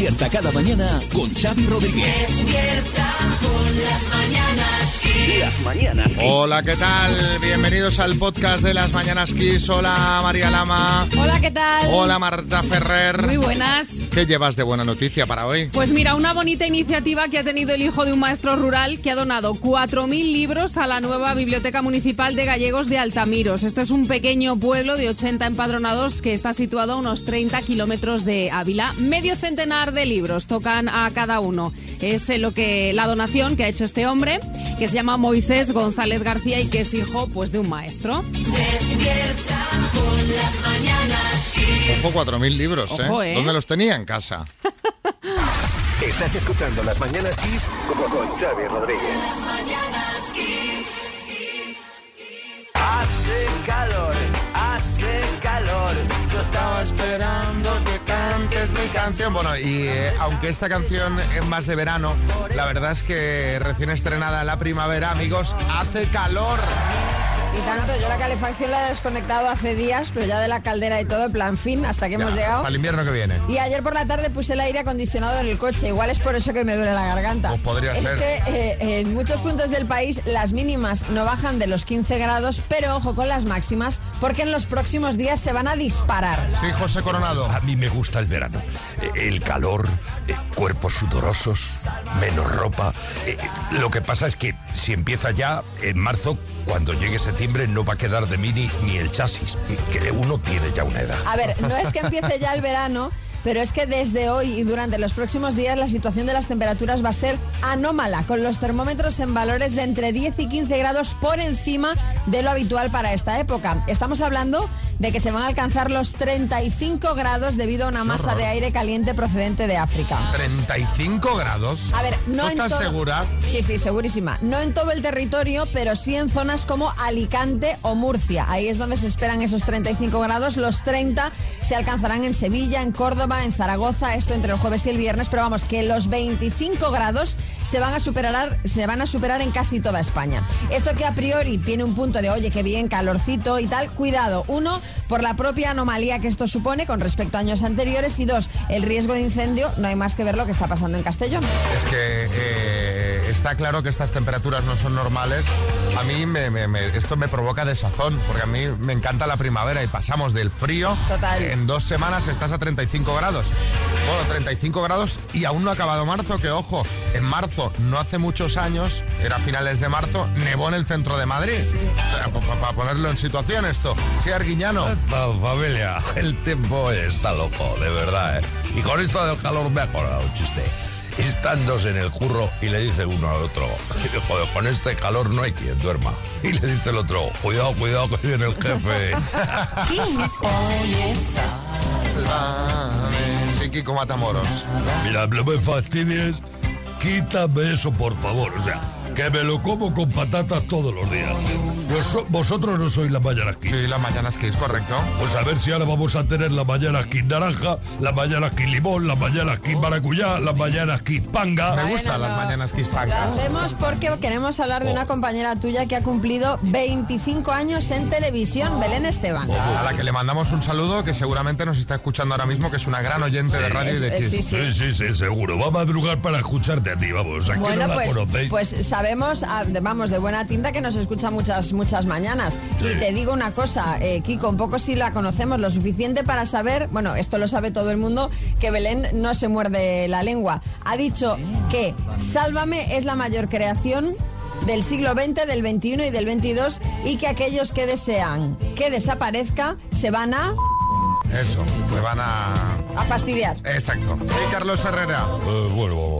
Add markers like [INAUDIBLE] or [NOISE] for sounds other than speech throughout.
Despierta cada mañana con Xavi Rodríguez. Despierta con las mañanas Kiss. Las mañanas Kiss. Hola, ¿qué tal? Bienvenidos al podcast de las Mañanas Kiss. Hola, María Lama. Hola, ¿qué tal? Hola, Marta Ferrer. Muy buenas. ¿Qué llevas de buena noticia para hoy? Pues mira, una bonita iniciativa que ha tenido el hijo de un maestro rural que ha donado 4.000 libros a la nueva Biblioteca Municipal de Gallegos de Altamiros. Esto es un pequeño pueblo de 80 empadronados que está situado a unos 30 kilómetros de Ávila. Medio centenar de libros tocan a cada uno. Es eh, lo que la donación que ha hecho este hombre, que se llama Moisés González García y que es hijo pues de un maestro. Despierta con las mañanas Kiss. Ojo, 4.000 libros, Ojo, ¿eh? ¿Dónde los tenía en casa? [LAUGHS] Estás escuchando Las Mañanas Kiss con, con Xavi Rodríguez. Las mañanas Kiss. Hace calor, hace calor. Yo estaba esperando que cantes mi canción. Bueno, y eh, aunque esta canción es más de verano, la verdad es que recién estrenada en la primavera, amigos, hace calor. Y tanto, yo la calefacción la he desconectado hace días, pero ya de la caldera y todo, en plan fin, hasta que hemos Ya, llegado. Para el invierno que viene. Y ayer por la tarde puse el aire acondicionado en el coche, igual es por eso que me duele la garganta. Pues podría es ser. que eh, en muchos puntos del país las mínimas no bajan de los 15 grados, pero ojo con las máximas, porque en los próximos días se van a disparar. Sí, José Coronado. A mí me gusta el verano. Eh, El calor, eh, cuerpos sudorosos, menos ropa. Eh, Lo que pasa es que si empieza ya en marzo, cuando llegue septiembre no va a quedar de mí ni, ni el chasis, que uno tiene ya una edad. A ver, no es que empiece ya el verano, pero es que desde hoy y durante los próximos días la situación de las temperaturas va a ser anómala, con los termómetros en valores de entre 10 y 15 grados por encima de lo habitual para esta época. Estamos hablando de que se van a alcanzar los 35 grados debido a una masa de aire caliente procedente de África. 35 grados. A ver, no ¿Tú en estás todo- segura? Sí, sí, segurísima. No en todo el territorio, pero sí en zonas como Alicante o Murcia. Ahí es donde se esperan esos 35 grados. Los 30 se alcanzarán en Sevilla, en Córdoba, en Zaragoza, esto entre el jueves y el viernes. Pero vamos, que los 25 grados se van a superar, se van a superar en casi toda España. Esto que a priori tiene un punto de, oye, qué bien, calorcito y tal. Cuidado. Uno, por la propia anomalía que esto supone con respecto a años anteriores. Y dos, el riesgo de incendio. No hay más que ver lo que está pasando en Castellón. Es que eh, está claro que estas temperaturas no son normales. A mí me- me- me- esto me provoca desazón, porque a mí me encanta la primavera y pasamos del frío. Total. En dos semanas estás a 35 grados. Bueno, 35 grados y aún no ha acabado marzo, que ojo, en marzo, no hace muchos años, era finales de marzo, nevó en el centro de Madrid. O sea, para ponerlo en situación esto. Sí, Arguiñano. Pa- familia, el tiempo está loco, de verdad. ¿eh? Y con esto del calor me ha acordado un chiste. Están dos en el curro y le dice uno al otro, joder, con este calor no hay quien duerma. Y le dice el otro, cuidado, cuidado que viene el jefe. [LAUGHS] Sálvame. Sí, Kiko Matamoros. Mira, no me fastidies, quítame eso por favor. O sea, que me lo como con patatas todos los días. Vos- vosotros no sois la mañana aquí. Sí, la mañana es que es correcto. Pues a ver si ahora vamos a tener la mañana aquí naranja, la mañana aquí limón, la mañana aquí maracuyá, la mañana aquí panga. Me Bueno, gustan las no. mañanas Kiss Lo Funk. hacemos porque queremos hablar de una compañera tuya que ha cumplido 25 años en televisión, Belén Esteban. A la que le mandamos un saludo, que seguramente nos está escuchando ahora mismo, que es una gran oyente de radio y de es- Kiss. sí, Sí, sí, sí, seguro. Va a madrugar para escucharte a ti, vamos. Aquí Bueno, no la pues, conocéis. pues sabemos, ah, de- vamos, de buena tinta que nos escucha muchas, muchas mañanas. Y te digo una cosa, eh, Kiko, un poco sí la conocemos, lo suficiente para saber, bueno, esto lo sabe todo el mundo, que Belén no se muerde la lengua. Ha dicho que Sálvame es la mayor creación del siglo XX, del XXI y del XXII y que aquellos que desean que desaparezca se van a, Eso, se van a... a fastidiar. Exacto. Sí, Carlos Herrera. Eh, bueno,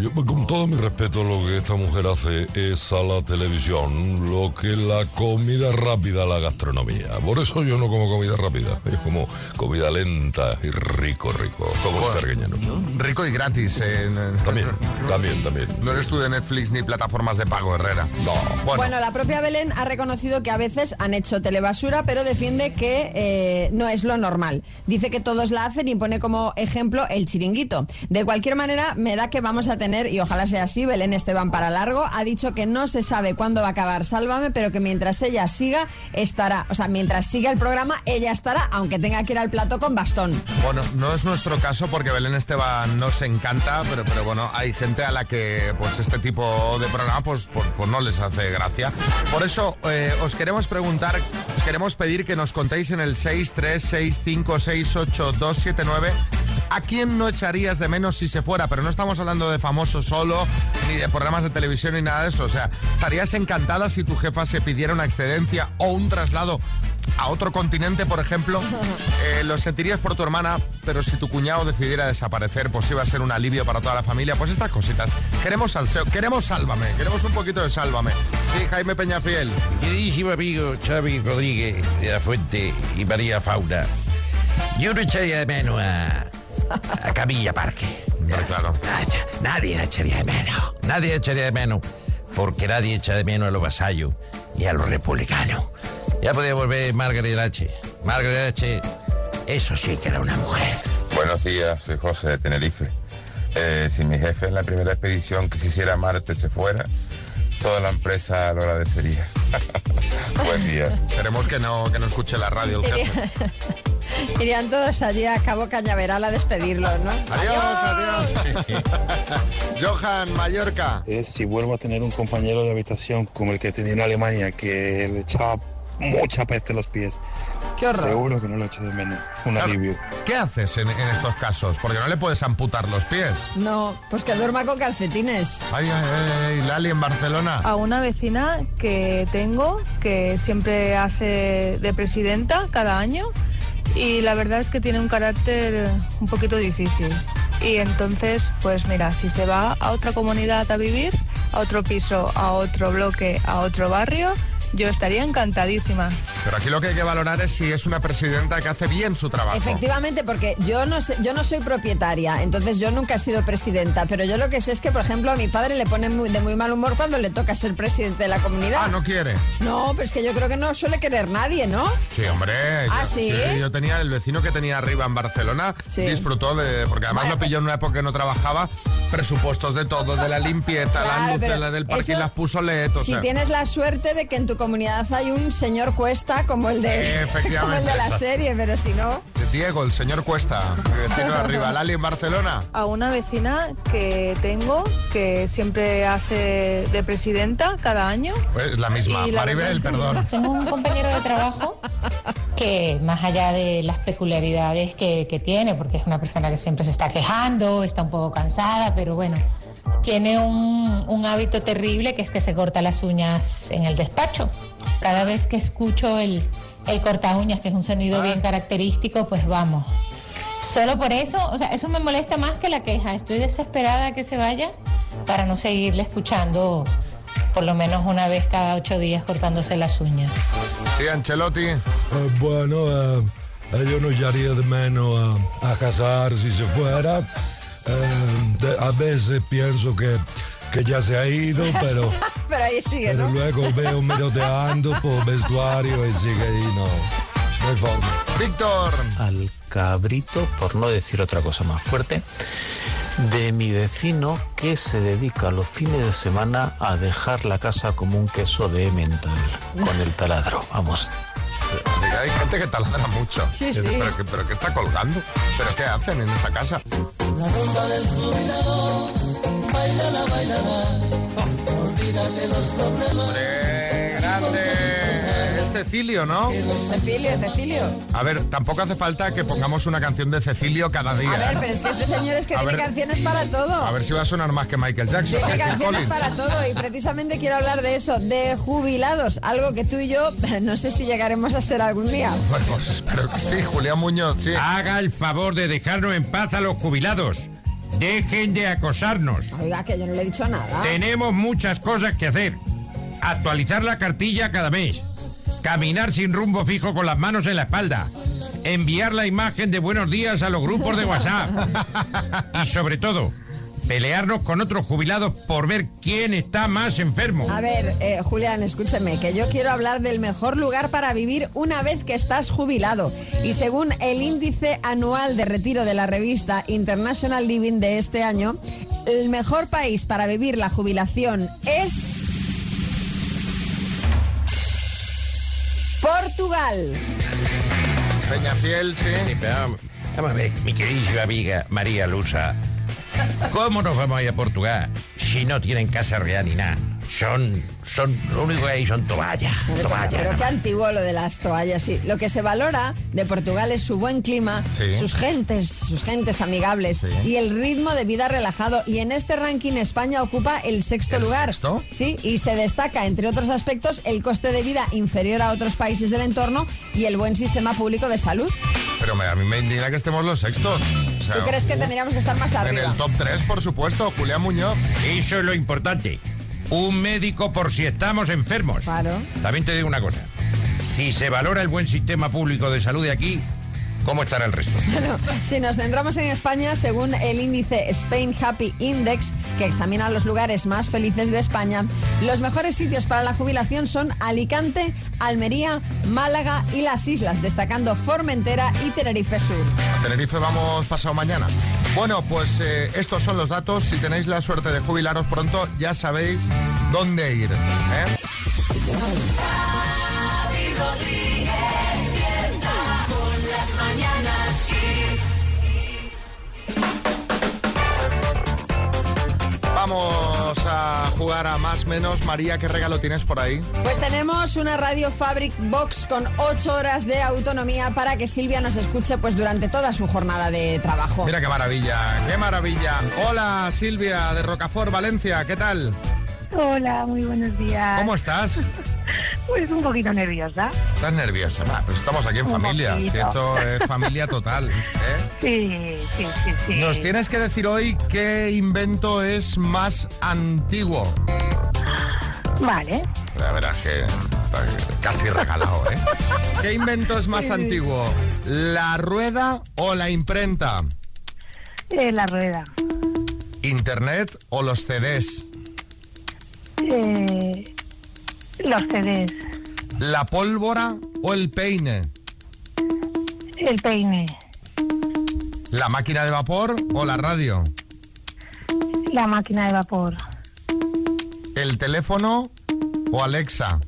yo, con todo mi respeto, lo que esta mujer hace es a la televisión lo que la comida rápida a la gastronomía. Por eso yo no como comida rápida. [LAUGHS] Yo como comida lenta y rico, rico. Como este argueñano. Rico y gratis. eh, También, también, también. No eres tú de Netflix ni plataformas de pago, Herrera. No. Bueno, Bueno, la propia Belén ha reconocido que a veces han hecho telebasura, pero defiende que eh, no es lo normal. Dice que todos la hacen y pone como ejemplo el chiringuito. De cualquier manera, me da que vamos a tener mantener y ojalá sea así. Belén Esteban para largo ha dicho que no se sabe cuándo va a acabar Sálvame, pero que mientras ella siga, estará. O sea, mientras siga el programa, ella estará, aunque tenga que ir al plato con bastón. Bueno, no es nuestro caso porque Belén Esteban nos encanta, pero, pero bueno, hay gente a la que pues este tipo de programa pues, pues, pues no les hace gracia. Por eso eh, os queremos preguntar, os queremos pedir que nos contéis en el 636568279 a quién no echarías de menos si se fuera, pero no estamos hablando de famosos solo, ni de programas de televisión ni nada de eso. O sea, estarías encantada si tu jefa se pidiera una excedencia o un traslado a otro continente, por ejemplo, [LAUGHS] eh, lo sentirías por tu hermana, pero si tu cuñado decidiera desaparecer, pues iba a ser un alivio para toda la familia. Pues estas cositas. Queremos salseo, queremos sálvame, queremos un poquito de sálvame. Sí, Jaime Peñafiel. Queridísimo amigo Xavi Rodríguez de la Fuente y María Fauna, yo no echaría de menos a, a Camilla Parque. Hombre, claro. Nadie echaría de menos. Nadie echaría de menos. Porque nadie echa de menos a los vasallos y a los republicanos. Ya podía volver Margaret H. Margaret H. Eso sí que era una mujer. Buenos días, soy José de Tenerife. Eh, si mi jefe en la primera expedición que se hiciera a Marte se fuera, toda la empresa lo agradecería. [LAUGHS] Buen día. Esperemos que no, que no escuche la radio el jefe. [LAUGHS] [LAUGHS] Irían todos allí a Cabo Cañaveral a despedirlo, ¿no? Adiós, adiós. [LAUGHS] Johan, Mallorca. Si vuelvo a tener un compañero de habitación como el que tenía en Alemania, que le echaba mucha peste en los pies. Qué horror. Seguro que no lo echo de menos. Un Claro, alivio. ¿Qué haces en, en estos casos? Porque no le puedes amputar los pies. No, pues que duerma con calcetines. Ay, ay, ay, Lali en Barcelona. a una vecina que tengo que siempre hace de presidenta cada año y la verdad es que tiene un carácter un poquito difícil. Y entonces, pues mira, si se va a otra comunidad a vivir, a otro piso, a otro bloque, a otro barrio, yo estaría encantadísima. Pero aquí lo que hay que valorar es si es una presidenta que hace bien su trabajo. Efectivamente, porque yo no sé, yo no soy propietaria, entonces yo nunca he sido presidenta, pero yo lo que sé es que, por ejemplo, a mi padre le pone muy, de muy mal humor cuando le toca ser presidente de la comunidad. Ah, no quiere. No, pero es que yo creo que no suele querer nadie, ¿no? Sí, hombre. ¿Ah, yo, sí? Yo tenía el vecino que tenía arriba en Barcelona, Sí. disfrutó de. Porque además Bueno, lo pilló en una época que no trabajaba. Presupuestos de todo, de la limpieza, Claro, las luces la del parking eso- las puso LED. O Si sea, tienes la suerte de que en tu comunidad hay un señor Cuesta como el de, Efectivamente. como el de la serie, pero si no... Diego, el señor Cuesta, mi vecino de arriba. Lali en Barcelona. A una vecina que tengo que siempre hace de presidenta cada año. Pues la misma. Y la Maribel, perdón. [LAUGHS] Tengo un compañero de trabajo que más allá de las peculiaridades que, que tiene, porque es una persona que siempre se está quejando, está un poco cansada, pero bueno, tiene un, un hábito terrible que es que se corta las uñas en el despacho. Cada vez que escucho el, el corta uñas, que es un sonido bien característico, pues vamos. Solo por eso, o sea, eso me molesta más que la queja. Estoy desesperada que se vaya para no seguirle escuchando por lo menos una vez cada ocho días cortándose las uñas. Sí, Ancelotti. Eh, bueno, eh, eh, yo no echaría de menos a, a casar si se fuera. Eh, a veces pienso que, que ya se ha ido, [LAUGHS] pero, Pero ahí sigue, pero ¿no? luego veo merodeando por vestuario y sigue ahí, no, no hay forma. Víctor. al cabrito, por no decir otra cosa más fuerte, de mi vecino que se dedica los fines de semana a dejar la casa como un queso de mental con el taladro. Vamos. Hay gente que taladra mucho. Sí, sí. Pero, que, pero que está colgando. ¿Pero qué hacen en esa casa? La rumba del jubilado, bailala, bailala, olvídate los problemas. Hombre, Cecilio, ¿no? Cecilio, Cecilio. A ver, tampoco hace falta que pongamos una canción de Cecilio cada día. A ver, ¿eh? pero es que este señor es que A tiene ver. canciones para todo. A ver si va a sonar más que Michael Jackson. Tiene canciones Collins. para todo y precisamente quiero hablar de eso, de jubilados, algo que tú y yo [LAUGHS] no sé si llegaremos a ser algún día. Bueno, pues espero que sí, Julián Muñoz, sí. Haga el favor de dejarnos en paz a los jubilados. Dejen de acosarnos. Oiga, que yo no le he dicho nada. Tenemos muchas cosas que hacer. Actualizar la cartilla cada mes. Caminar sin rumbo fijo con las manos en la espalda. Enviar la imagen de buenos días a los grupos de WhatsApp. Y sobre todo, pelearnos con otros jubilados por ver quién está más enfermo. A ver, eh, Julián, escúcheme, que yo quiero hablar del mejor lugar para vivir una vez que estás jubilado. Y según el índice anual de retiro de la revista International Living de este año, el mejor país para vivir la jubilación es... Portugal. Peñafiel, sí. Sí, pero vamos, vamos a ver, mi queridísima amiga María Lusa. ¿Cómo nos vamos a ir a Portugal si no tienen casa real ni nada? Son, son, lo único que hay son toallas, Hombre, toallas. pero qué antiguo lo de las toallas, sí. Lo que se valora de Portugal es su buen clima, Sí. sus gentes, sus gentes amigables y el ritmo de vida relajado. Y en este ranking España ocupa el sexto ¿El lugar. sexto? Sí, y se destaca, entre otros aspectos, el coste de vida inferior a otros países del entorno y el buen sistema público de salud. Pero me- a mí me indigna que estemos los sextos. O sea, ¿Tú crees que uh, tendríamos que estar más En arriba? el top 3, por supuesto, Julián Muñoz. Eso es lo importante. Un médico por si estamos enfermos. Claro. También te digo una cosa. Si se valora el buen sistema público de salud de aquí, ¿cómo estará el resto? [LAUGHS] Bueno, si nos centramos en España, según el índice Spain Happy Index, que examina los lugares más felices de España, los mejores sitios para la jubilación son Alicante, Almería, Málaga y las islas, destacando Formentera y Tenerife Sur. A Tenerife vamos pasado mañana. Bueno, pues eh, estos son los datos. Si tenéis la suerte de jubilaros pronto, ya sabéis dónde ir. ¿eh? Vamos a jugar a más menos. María, ¿qué regalo tienes por ahí? Pues tenemos una Radio Fabric Box con 8 horas de autonomía para que Silvia nos escuche pues durante toda su jornada de trabajo. Mira qué maravilla, qué maravilla. Hola Silvia de Rocafort, Valencia, ¿qué tal? Hola, muy buenos días. ¿Cómo estás? [LAUGHS] Pues un poquito nerviosa. ¿Estás nerviosa? Va, pues estamos aquí en Un familia. Si poquito. esto es familia total. [LAUGHS] ¿eh? Sí, sí, sí, sí. Nos tienes que decir hoy qué invento es más antiguo. Vale. La verdad es que está casi regalado, ¿eh? [LAUGHS] ¿Qué invento es más antiguo? ¿La rueda o la imprenta? Eh, la rueda. ¿Internet o los CDs? Eh, los CDs. ¿La pólvora o el peine? El peine. ¿La máquina de vapor o la radio? La máquina de vapor. ¿El teléfono o Alexa?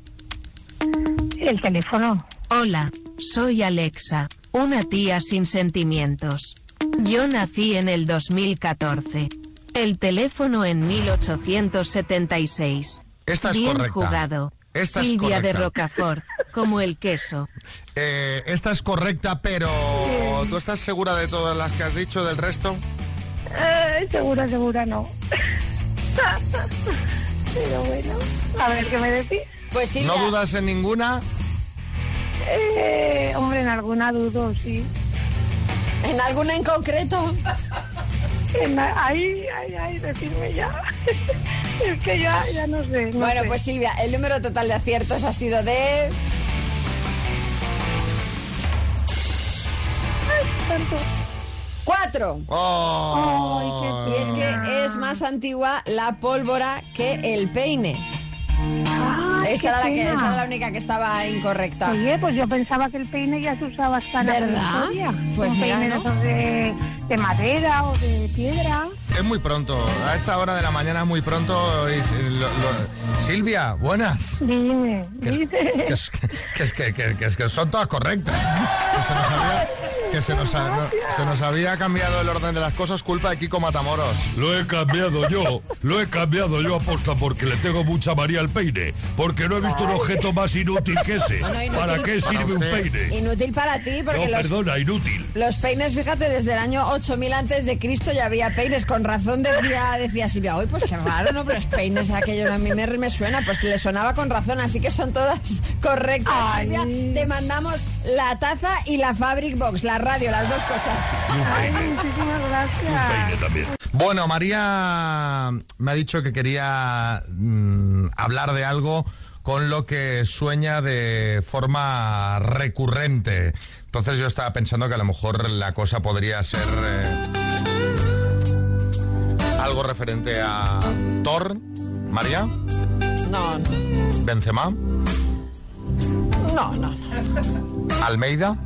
El teléfono. Hola, soy Alexa, una tía sin sentimientos. Yo nací en el 2014. El teléfono en 1876. Esta es Bien correcta. jugado. Esta es Silvia de correcta. Rocafort, como el queso. Eh, esta es correcta, pero ¿tú estás segura de todas las que has dicho del resto? Eh, segura, segura no. Pero bueno, a ver qué me decís. Pues sí. ¿No dudas en ninguna? Eh, hombre, en alguna dudo, sí. ¿En alguna en concreto? En ahí, ahí, ahí, decirme ya. [LAUGHS] es que ya, ya no sé. no bueno, sé. pues Silvia, el número total de aciertos ha sido de... Tanto. ¡Cuatro! Oh. Y es que es más antigua la pólvora que el peine. Esa, era la que, pena. esa era la única que estaba incorrecta. Oye, pues yo pensaba que el peine ya se usaba hasta en la ¿Verdad? Pues Un mira, peine ¿no? de de, de madera o de piedra. Es muy pronto, a esta hora de la mañana es muy pronto. y si- lo- lo- Silvia, buenas. Dime, Que es, dime. que, es- que es- que- que- que es que son todas correctas. [LAUGHS] Que se nos había, que se nos, ha- no, se nos había cambiado el orden de las cosas culpa de Kiko Matamoros. Lo he cambiado yo, lo he cambiado yo aposta porque le tengo mucha María al peine, porque no he visto un objeto más inútil que ese. Bueno, inútil. ¿Para qué sirve un peine? Inútil para ti, porque No, los, perdona, inútil. los peines, fíjate, desde el año 8000 antes de Cristo ya había peines. Con razón decía, decía Silvia, hoy pues qué raro, ¿no? Pero los peines, aquello a mí me, me suena, pues le sonaba con razón, así que son todas correctas, Ay. Silvia. Te mandamos la taza y la Fabric Box, la radio, las dos cosas. Ay, muchísimas gracias. Bueno, María me ha dicho que quería mm, hablar de algo con lo que sueña de forma recurrente. Entonces yo estaba pensando que a lo mejor la cosa podría ser eh, algo referente a Thor, María, No, no, Benzema, no, no, Almeida.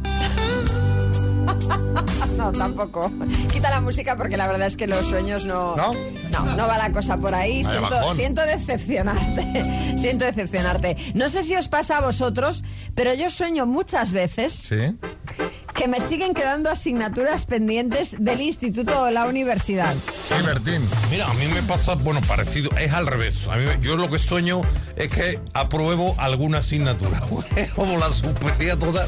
[LAUGHS] no, tampoco. Quita la música porque la verdad es que los sueños no... ¿No? No, no va la cosa por ahí. Vaya Siento, bajón. siento decepcionarte. [LAUGHS] siento decepcionarte. No sé si os pasa a vosotros, pero yo sueño muchas veces Sí. Que me siguen quedando asignaturas pendientes del instituto o la universidad. Sí, Bertín. Mira, a mí me pasa, bueno, parecido, es al revés. A mí, yo lo que sueño es que apruebo alguna asignatura. [LAUGHS] Como la suspendía toda.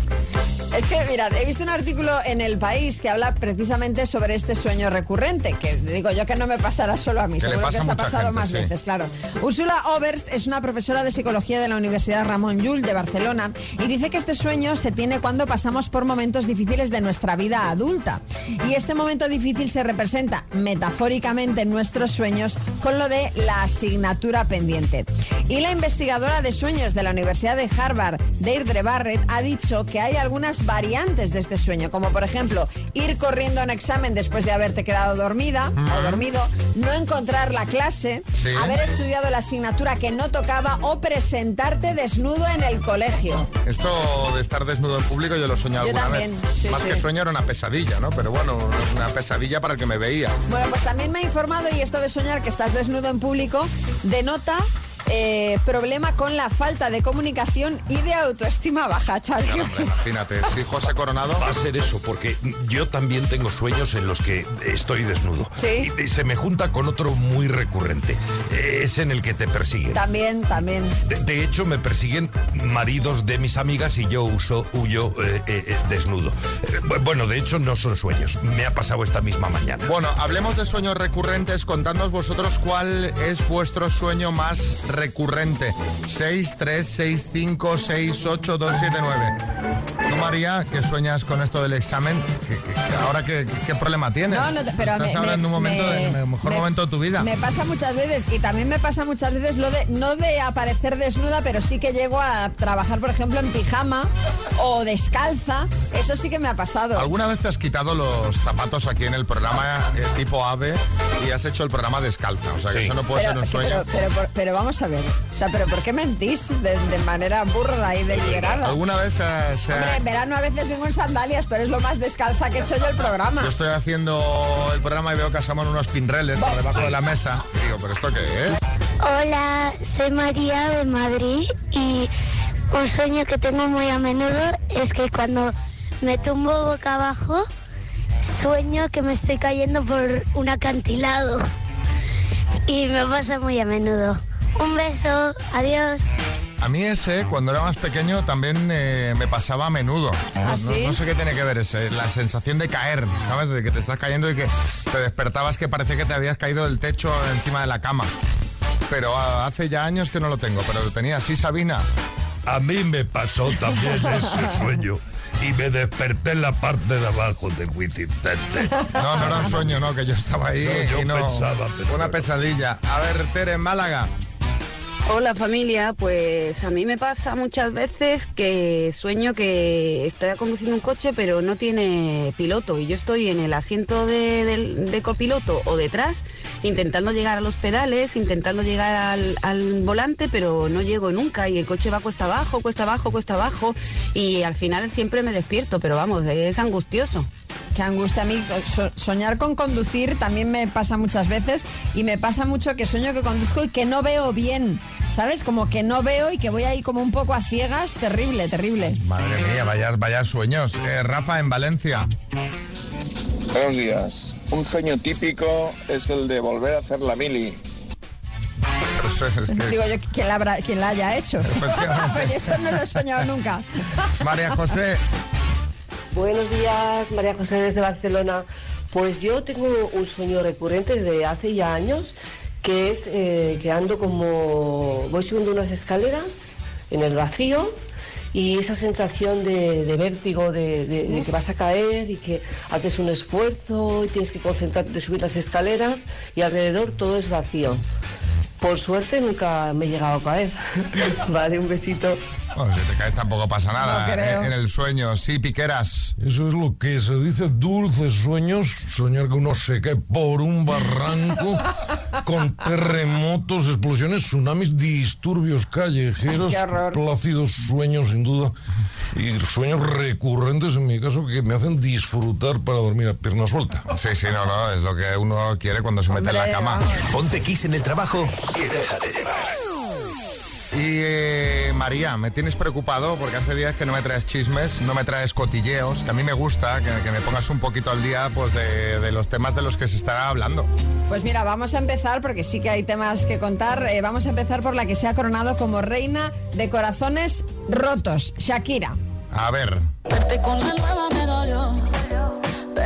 Es que, mirad, he visto un artículo en El País que habla precisamente sobre este sueño recurrente, que digo yo que no me pasará solo a mí, Que seguro que a ha pasado gente, más sí. veces, claro. Úrsula Oberst es una profesora de psicología de la Universidad Ramón Llull de Barcelona y dice que este sueño se tiene cuando pasamos por momentos difíciles de nuestra vida adulta. Y este momento difícil se representa metafóricamente en nuestros sueños con lo de la asignatura pendiente. Y la investigadora de sueños de la Universidad de Harvard, Deirdre Barrett, ha dicho que hay algunas variantes de este sueño, como por ejemplo ir corriendo a un examen después de haberte quedado dormida o dormido, no encontrar la clase, Sí. haber estudiado la asignatura que no tocaba o presentarte desnudo en el colegio. Esto de estar desnudo en público yo lo he soñado Yo alguna también, vez. Sí, Más sí. que sueño era una pesadilla, ¿no? Pero bueno, una pesadilla para el que me veía. Bueno, pues también me he informado y esto de soñar que estás desnudo en público denota eh, problema con la falta de comunicación y de autoestima baja, Xavi. Claro, hombre, imagínate, si José Coronado... Va a ser eso, porque yo también tengo sueños en los que estoy desnudo. Sí. Y se me junta con otro muy recurrente. Es en el que te persiguen. También, también. De, de hecho, me persiguen maridos de mis amigas y yo uso, huyo eh, eh, eh, desnudo. Eh, bu- bueno, de hecho, no son sueños. Me ha pasado esta misma mañana. Bueno, hablemos de sueños recurrentes. Contadnos vosotros cuál es vuestro sueño más recurrente. 6, 3, 6, 5, 6, 8, 2, 7, 9. ¿Tú, María, que sueñas con esto del examen? ¿Qué, qué- qué- ahora qué, qué problema tienes? No, no, pero Estás me- ahora me- en un momento, me- de- mejor me- momento de tu vida. Me pasa muchas veces y también me pasa muchas veces lo de no de aparecer desnuda, pero sí que llego a trabajar, por ejemplo, en pijama o descalza. Eso sí que me ha pasado. ¿Alguna vez te has quitado los zapatos aquí en el programa eh, tipo AVE y has hecho el programa descalza? O sea, que Sí. eso no puede Pero, ser un sueño. pero, pero, pero vamos a ver, o sea, pero ¿por qué mentís de, de manera burda y deliberada? ¿Alguna vez se ha- se ha- Hombre, en verano a veces vengo en sandalias, pero es lo más descalza que he hecho yo el programa. Yo estoy haciendo el programa y veo que asaman unos pinreles por debajo de la mesa. Y digo, ¿pero esto qué es? Hola, soy María de Madrid y un sueño que tengo muy a menudo es que cuando me tumbo boca abajo sueño que me estoy cayendo por un acantilado y me pasa muy a menudo. Un beso, adiós. A mí ese, cuando era más pequeño, también eh, me pasaba a menudo. No, ¿Ah, no- sí? no sé qué tiene que ver ese, la sensación de caer, ¿sabes? De que te estás cayendo y que te despertabas que parecía que te habías caído del techo encima de la cama. Pero ah, hace ya años que no lo tengo, pero lo tenía así, Sabina. A mí me pasó también [LAUGHS] ese sueño y me desperté en la parte de abajo de Witintente. No, no era un sueño, no, que yo estaba ahí No, yo y no... pensaba, pero- una pesadilla. A ver, Tere, en Málaga. Hola familia, pues a mí me pasa muchas veces que sueño que estoy conduciendo un coche pero no tiene piloto y yo estoy en el asiento de, copiloto o detrás intentando llegar a los pedales, intentando llegar al, al volante pero no llego nunca y el coche va cuesta abajo, cuesta abajo, cuesta abajo y al final siempre me despierto, pero vamos, es angustioso. Qué angustia a mí. so- soñar con conducir también me pasa muchas veces y me pasa mucho que sueño que conduzco y que no veo bien. ¿Sabes? Como que no veo y que voy ahí como un poco a ciegas. Terrible, terrible. Madre mía, vaya, vaya sueños. Eh, Rafa, en Valencia. Buenos días. Un sueño típico es el de volver a hacer la mili. Eso es que- Digo yo, ¿quién la, habrá- quién la haya hecho? [LAUGHS] Eso no lo he soñado nunca. María José. Buenos días, María José desde Barcelona. Pues yo tengo un sueño recurrente desde hace ya años, que es eh, que ando como, voy subiendo unas escaleras en el vacío y esa sensación de, de vértigo, de, de- de que vas a caer y que haces un esfuerzo y tienes que concentrarte de subir las escaleras y alrededor todo es vacío. Por suerte nunca me he llegado a caer. [LAUGHS] vale, un besito. Bueno, si te caes tampoco pasa nada No creo. eh, en el sueño. Sí, Piqueras. Eso es lo que se dice dulces sueños, soñar que uno se cae por un barranco [LAUGHS] con terremotos, explosiones, tsunamis, disturbios callejeros, Qué horror. plácidos sueños sin duda, y sueños recurrentes en mi caso que me hacen disfrutar para dormir a pierna suelta. Sí, sí, no, no, es lo que uno quiere cuando se mete en la Hombre, cama. vamos. Ponte Kiss en el trabajo y déjate llevar. Y eh, María, me tienes preocupado porque hace días que no me traes chismes, no me traes cotilleos, que a mí me gusta que, que me pongas un poquito al día pues de, de los temas de los que se estará hablando. Pues mira, vamos a empezar, porque sí que hay temas que contar. eh, vamos a empezar por la que se ha coronado como reina de corazones rotos, Shakira. A ver, Verte con la nueva me dolió,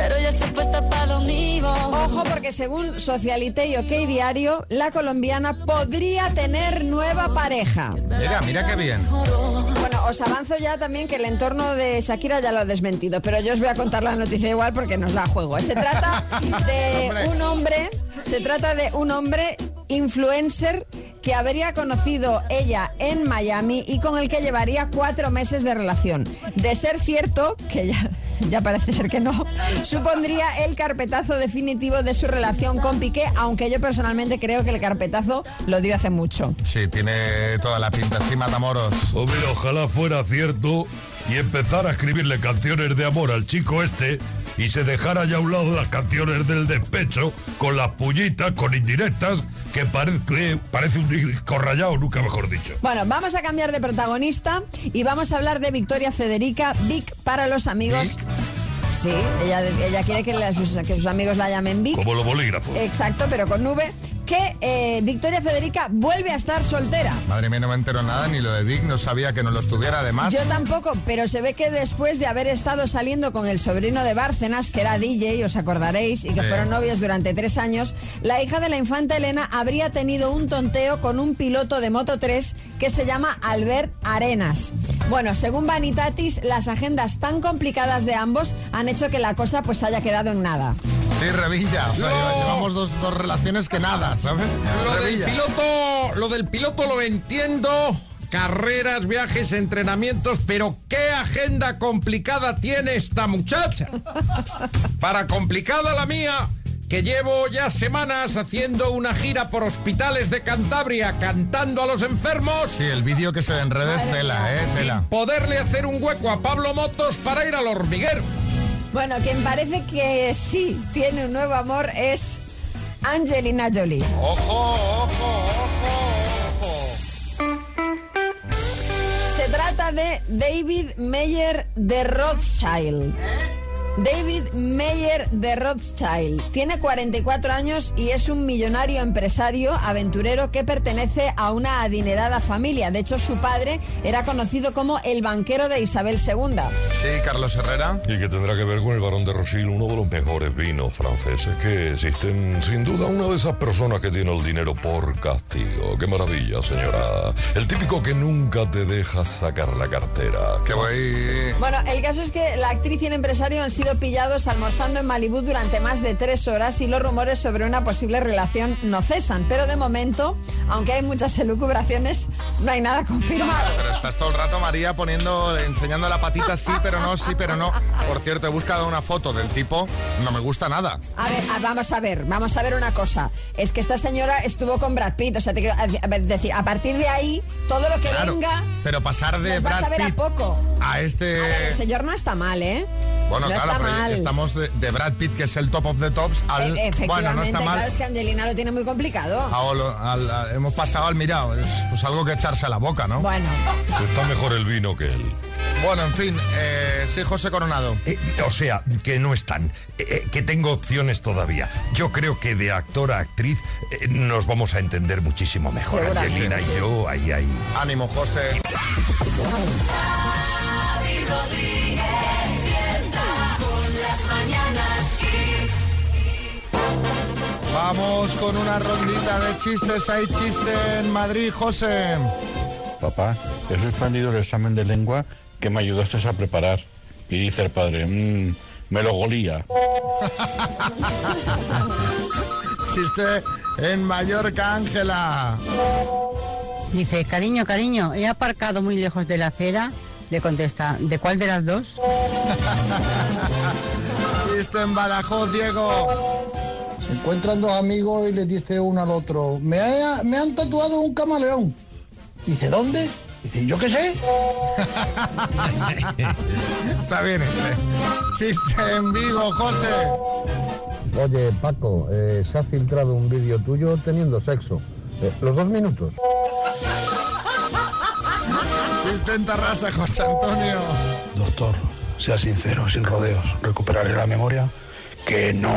pero ya estoy puesta para lo mío. Ojo, porque según Socialite y OK Diario, la colombiana podría tener nueva pareja. mira, mira qué bien. Bueno, os avanzo ya también que el entorno de Shakira ya lo ha desmentido, pero yo os voy a contar la noticia igual porque nos da juego. Se trata de [LAUGHS] un hombre, se trata de un hombre influencer que habría conocido ella en Miami y con el que llevaría cuatro meses de relación. De ser cierto, que ya, ya parece ser que no, supondría el carpetazo definitivo de su relación con Piqué, aunque yo personalmente creo que el carpetazo lo dio hace mucho. Sí, tiene toda la pinta. Sí, Matamoros. Mira, ojalá fuera cierto y empezara a escribirle canciones de amor al chico este y se dejara ya a un lado las canciones del despecho con las pullitas, con indirectas, que parece, parece un disco rayado, nunca mejor dicho. Bueno, vamos a cambiar de protagonista y vamos a hablar de Victoria Federica, Vic para los amigos. Sí, ella, ella quiere que, la- sus, que sus amigos la llamen Vic. Como los bolígrafos. Exacto, pero con V. Que eh, Victoria Federica vuelve a estar soltera. Madre mía, no me entero nada, ni lo de Vic, no sabía que no lo estuviera además. Yo tampoco, pero se ve que después de haber estado saliendo con el sobrino de Bárcenas, que era DJ, os acordaréis, y que Sí. fueron novios durante tres años, la hija de la infanta Elena habría tenido un tonteo con un piloto de Moto 3 que se llama Albert Arenas. Bueno, según Vanitatis, las agendas tan complicadas de ambos han hecho que la cosa pues haya quedado en nada. Sí, Revilla. O sea, llevamos dos, dos relaciones que nada, ¿sabes? Lo del piloto, lo del piloto lo entiendo. Carreras, viajes, entrenamientos, pero qué agenda complicada tiene esta muchacha. Para complicada la mía, que llevo ya semanas haciendo una gira por hospitales de Cantabria cantando a los enfermos. Sí, el vídeo que se ve en redes, tela, ¿eh? Sin poderle hacer un hueco a Pablo Motos para ir al hormiguero. Bueno, quien parece que sí tiene un nuevo amor es Angelina Jolie. Ojo, ojo, ojo, ojo. Se trata de David Meyer de Rothschild. David Meyer de Rothschild tiene 44 años y es un millonario empresario aventurero que pertenece a una adinerada familia. De hecho, su padre era conocido como el banquero de Isabel II. Sí, Carlos Herrera. Y que tendrá que ver con el Barón de Rosil, uno de los mejores vinos franceses que existen. Sin duda, una de esas personas que tiene el dinero por castigo. Qué maravilla, señora. El típico que nunca te deja sacar la cartera. Que voy... Bueno, el caso es que la actriz y el empresario han sido pillados almorzando en Malibú durante más de tres horas y los rumores sobre una posible relación no cesan. Pero de momento, aunque hay muchas elucubraciones, no hay nada confirmado. Pero estás todo el rato, María, poniendo, enseñando la patita sí, pero no, sí, pero no. Por cierto, he buscado una foto del tipo, no me gusta nada. A ver, a- vamos a ver, vamos a ver una cosa. Es que esta señora estuvo con Brad Pitt, o sea, te quiero decir, a partir de ahí, todo lo que Claro, venga pero pasar de Brad a ver a Pitt poco. a este... A ver, el señor no está mal, ¿eh? Bueno, no claro, está pero mal. estamos de, de Brad Pitt, que es el top of the tops, al... E- efectivamente, bueno, no está mal. claro, es que Angelina lo tiene muy complicado. a lo- al- a- hemos pasado al mirado, es pues algo que echarse a la boca, ¿no? Bueno. Está mejor el vino que él. Bueno, en fin, eh, sí, José Coronado. Eh, o sea, que no están, eh, eh, que tengo opciones todavía. Yo creo que de actor a actriz eh, nos vamos a entender muchísimo mejor. Angelina sí. y yo, ahí, ahí. Ánimo, José. Vamos con una rondita de chistes. Hay chiste en Madrid, José. Papá, he suspendido el examen de lengua que me ayudaste a preparar. Y dice el padre, "Mm, me lo golía. [LAUGHS] Chiste en Mallorca, Ángela. Dice, cariño, cariño, he aparcado muy lejos de la acera. Le contesta, ¿de cuál de las dos? [LAUGHS] Chiste en Badajoz, Diego. Encuentran dos amigos y les dice uno al otro, me, ha- me han tatuado un camaleón. Dice, ¿dónde? Dice, yo qué sé. [LAUGHS] Está bien este. Chiste en vivo, José. Oye, Paco, eh, se ha filtrado un vídeo tuyo teniendo sexo. Eh, los dos minutos. Chiste en Tarrasa, José Antonio. Doctor, sea sincero, sin rodeos. ¿Recuperaré la memoria? Que no.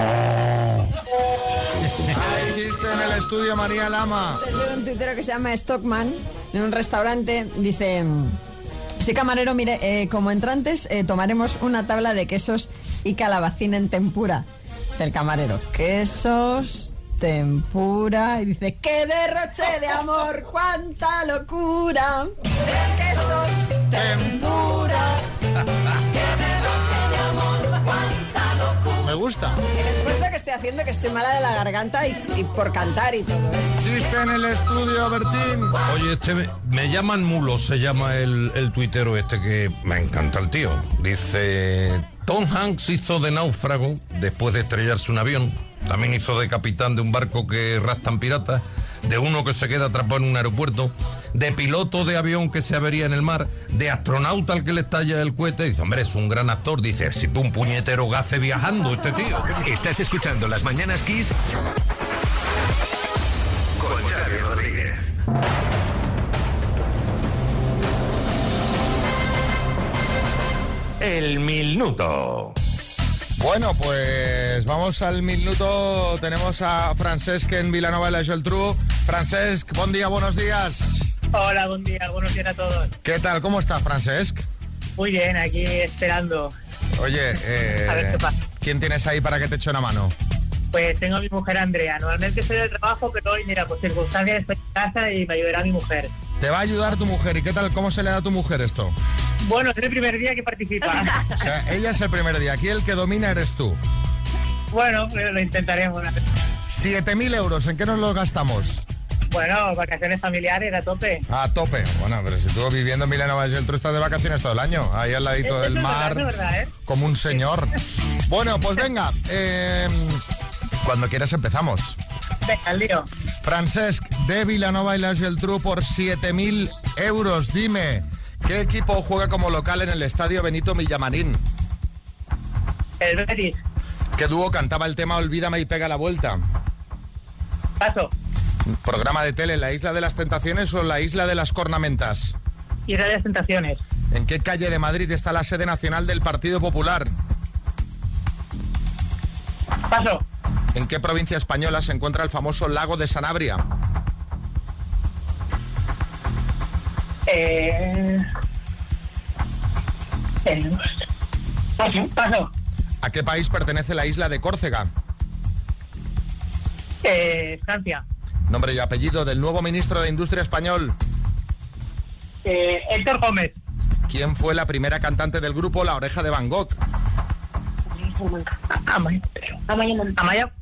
Hay chiste en el estudio, María Lama. Desde un tuitero que se llama Stockman, en un restaurante, dice... Sí, camarero, mire, eh, como entrantes eh, tomaremos una tabla de quesos y calabacín en tempura. Dice el camarero, quesos, tempura. Y dice, ¡qué derroche de amor! ¡Cuánta locura! Quesos, tempura. Gusta. El esfuerzo que estoy haciendo, que estoy mala de la garganta y, y por cantar y todo, ¿eh? Chiste en el estudio, Bertín. Oye, este me, me llaman mulo, se llama el, el tuitero este que me encanta el tío. Dice, Tom Hanks hizo de náufrago después de estrellarse un avión. También hizo de capitán de un barco que raptan piratas, de uno que se queda atrapado en un aeropuerto, de piloto de avión que se avería en el mar, de astronauta al que le estalla el cohete. Dice, hombre, es un gran actor. Dice, si tú un puñetero gafe viajando este tío. Estás escuchando Las Mañanas Kiss con Xavi Rodríguez. El minuto. Bueno, pues vamos al minuto. Tenemos a Francesc en Vilanova de la Geltrú. Francesc, buen día, buenos días. Hola, buen día, buenos días a todos. ¿Qué tal? ¿Cómo estás, Francesc? Muy bien, aquí esperando. Oye, eh, A ver qué pasa. ¿quién tienes ahí para que te eche una mano? Pues tengo a mi mujer Andrea. Normalmente estoy de trabajo, pero hoy, mira, por circunstancias estoy en casa y me ayudará mi mujer. Te va a ayudar tu mujer. ¿Y qué tal? ¿Cómo se le da a tu mujer esto? Bueno, es el primer día que participa. [LAUGHS] O sea, ella es el primer día. Aquí el que domina eres tú. bueno, pues lo intentaremos. 7.000 euros, ¿en qué nos los gastamos? Bueno, vacaciones familiares a tope. A tope. Bueno, pero si tú viviendo en Vilanova del Geltrú estás de vacaciones todo el año. Ahí al ladito del verdad, mar. verdad, ¿eh? Como un señor. [LAUGHS] Bueno, pues venga. eh, cuando quieras empezamos. Venga, lío. Francesc de Vilanova y la Geltrú por 7.000 euros. Dime, ¿qué equipo juega como local en el estadio Benito Villamarín? El Betis. ¿Qué dúo cantaba el tema Olvídame y pega la vuelta? Paso. ¿Programa de tele, la isla de las tentaciones o la isla de las cornamentas? Y de las tentaciones. ¿En qué calle de Madrid está la sede nacional del Partido Popular? Paso. ¿En qué provincia española se encuentra el famoso lago de Sanabria? Eh... el- Paso. Paso. ¿A qué país pertenece la isla de Córcega? Eh, Francia. Nombre y apellido del nuevo ministro de Industria español. Eh, Héctor Gómez. ¿Quién fue la primera cantante del grupo La Oreja de Van Gogh? Amaya Montero. Amaya,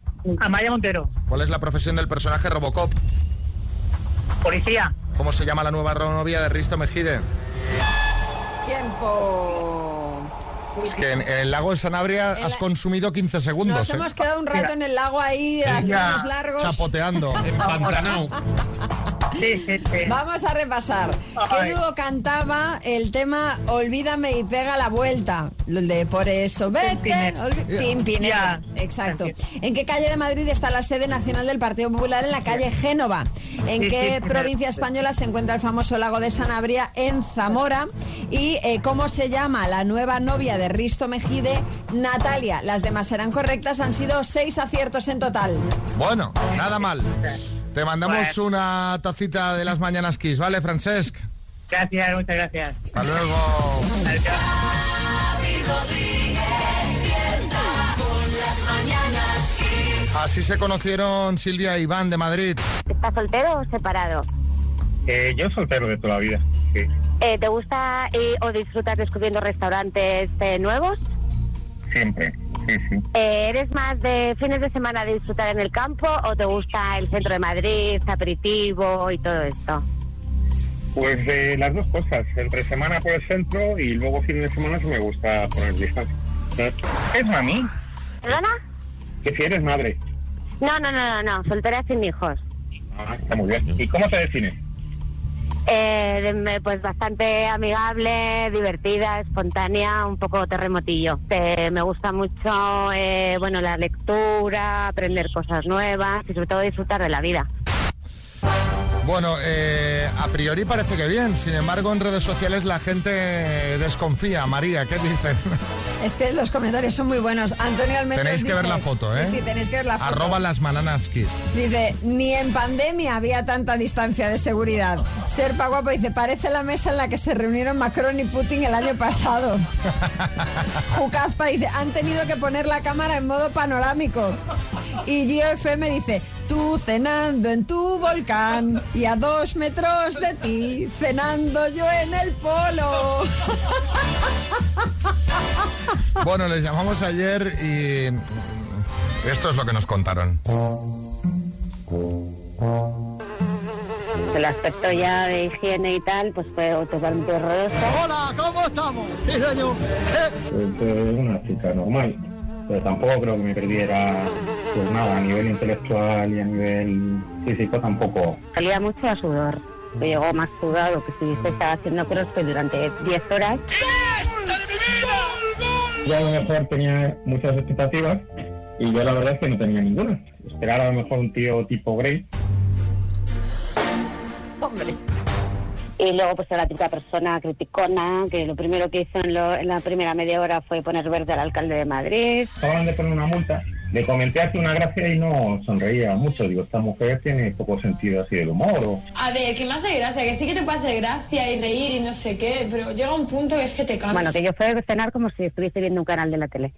Amaya Montero. ¿Cuál es la profesión del personaje Robocop? Policía. ¿Cómo se llama la nueva novia de Risto Mejide? Tiempo. Es que en, en el lago de Sanabria has consumido 15 segundos. Nos ¿eh? hemos quedado un rato en el lago ahí haciéndonos largos. Chapoteando. Empantanado. [LAUGHS] Sí, sí, sí. Vamos a repasar. ¿Qué dúo cantaba el tema Olvídame y pega la vuelta? El de Por eso vete. Pimpinela. Ya. Exacto. ¿En qué calle de Madrid está la sede nacional del Partido Popular? En la calle Génova. ¿En qué provincia española se encuentra el famoso lago de Sanabria? En Zamora. ¿Y eh, cómo se llama la nueva novia de Risto Mejide? Natalia. Las demás eran correctas. Han sido seis aciertos en total. Bueno, nada mal. Te mandamos una tacita de las mañanas Kiss, ¿vale, Francesc? Gracias, muchas gracias. Hasta luego. Así se conocieron Silvia e Iván de Madrid. ¿Estás soltero o separado? Eh, yo soltero de toda la vida. Sí. Eh, ¿Te gusta eh, o disfrutas descubriendo restaurantes eh, nuevos? Siempre. Sí, sí. Eh, ¿Eres más de fines de semana de disfrutar en el campo o te gusta el centro de Madrid, aperitivo y todo esto? Pues de las dos cosas. Entre semana por el centro y luego fin de semana sí me gusta poner distancia. ¿Es mami? ¿Perdona? Que si eres madre. No, no, no, no, no, soltera sin hijos. Ah, está muy bien. ¿Y cómo se define? Eh, me- pues bastante amigable, divertida, espontánea, un poco terremotillo. Eh, me gusta mucho, eh, bueno, la lectura, aprender cosas nuevas y sobre todo disfrutar de la vida. Bueno, eh, a priori parece que bien, sin embargo en redes sociales la gente desconfía. María, ¿qué dicen? [LAUGHS] Es que los comentarios son muy buenos. Antonio Almendros Tenéis que ver la foto, ¿eh? Sí, sí, tenéis que ver la foto. Arroba las mananas kiss. Dice, ni en pandemia había tanta distancia de seguridad. Serpa Guapo dice, parece la mesa en la que se reunieron Macron y Putin el año pasado. [LAUGHS] Jucazpa dice, han tenido que poner la cámara en modo panorámico. Y Gio FM dice, tú cenando en tu volcán y a dos metros de ti, cenando yo en el polo. Bueno, les llamamos ayer y esto es lo que nos contaron. El aspecto ya de higiene y tal, pues fue totalmente horroroso. Hola, ¿cómo estamos? Sí, señor. Pues, una chica normal, pero tampoco creo que me perdiera pues nada, a nivel intelectual y a nivel físico tampoco. Salía mucho a sudor. Me llegó más sudado que si se estaba haciendo crossfit durante 10 horas. Yo a lo mejor tenía muchas expectativas y yo la verdad es que no tenía ninguna. Esperar a lo mejor un tío tipo Grey. Hombre. Y luego pues era la típica persona criticona, que lo primero que hizo en, lo- en la primera media hora fue poner verde al alcalde de Madrid. Acaban de poner una multa. Le comenté hace una gracia y no sonreía mucho. Digo, esta mujer tiene poco sentido así del humor. o- A ver, que me hace gracia, que sí que te puede hacer gracia y reír y no sé qué, pero llega un punto que es que te cansas. Bueno, que yo fui a cenar como si estuviese viendo un canal de la tele.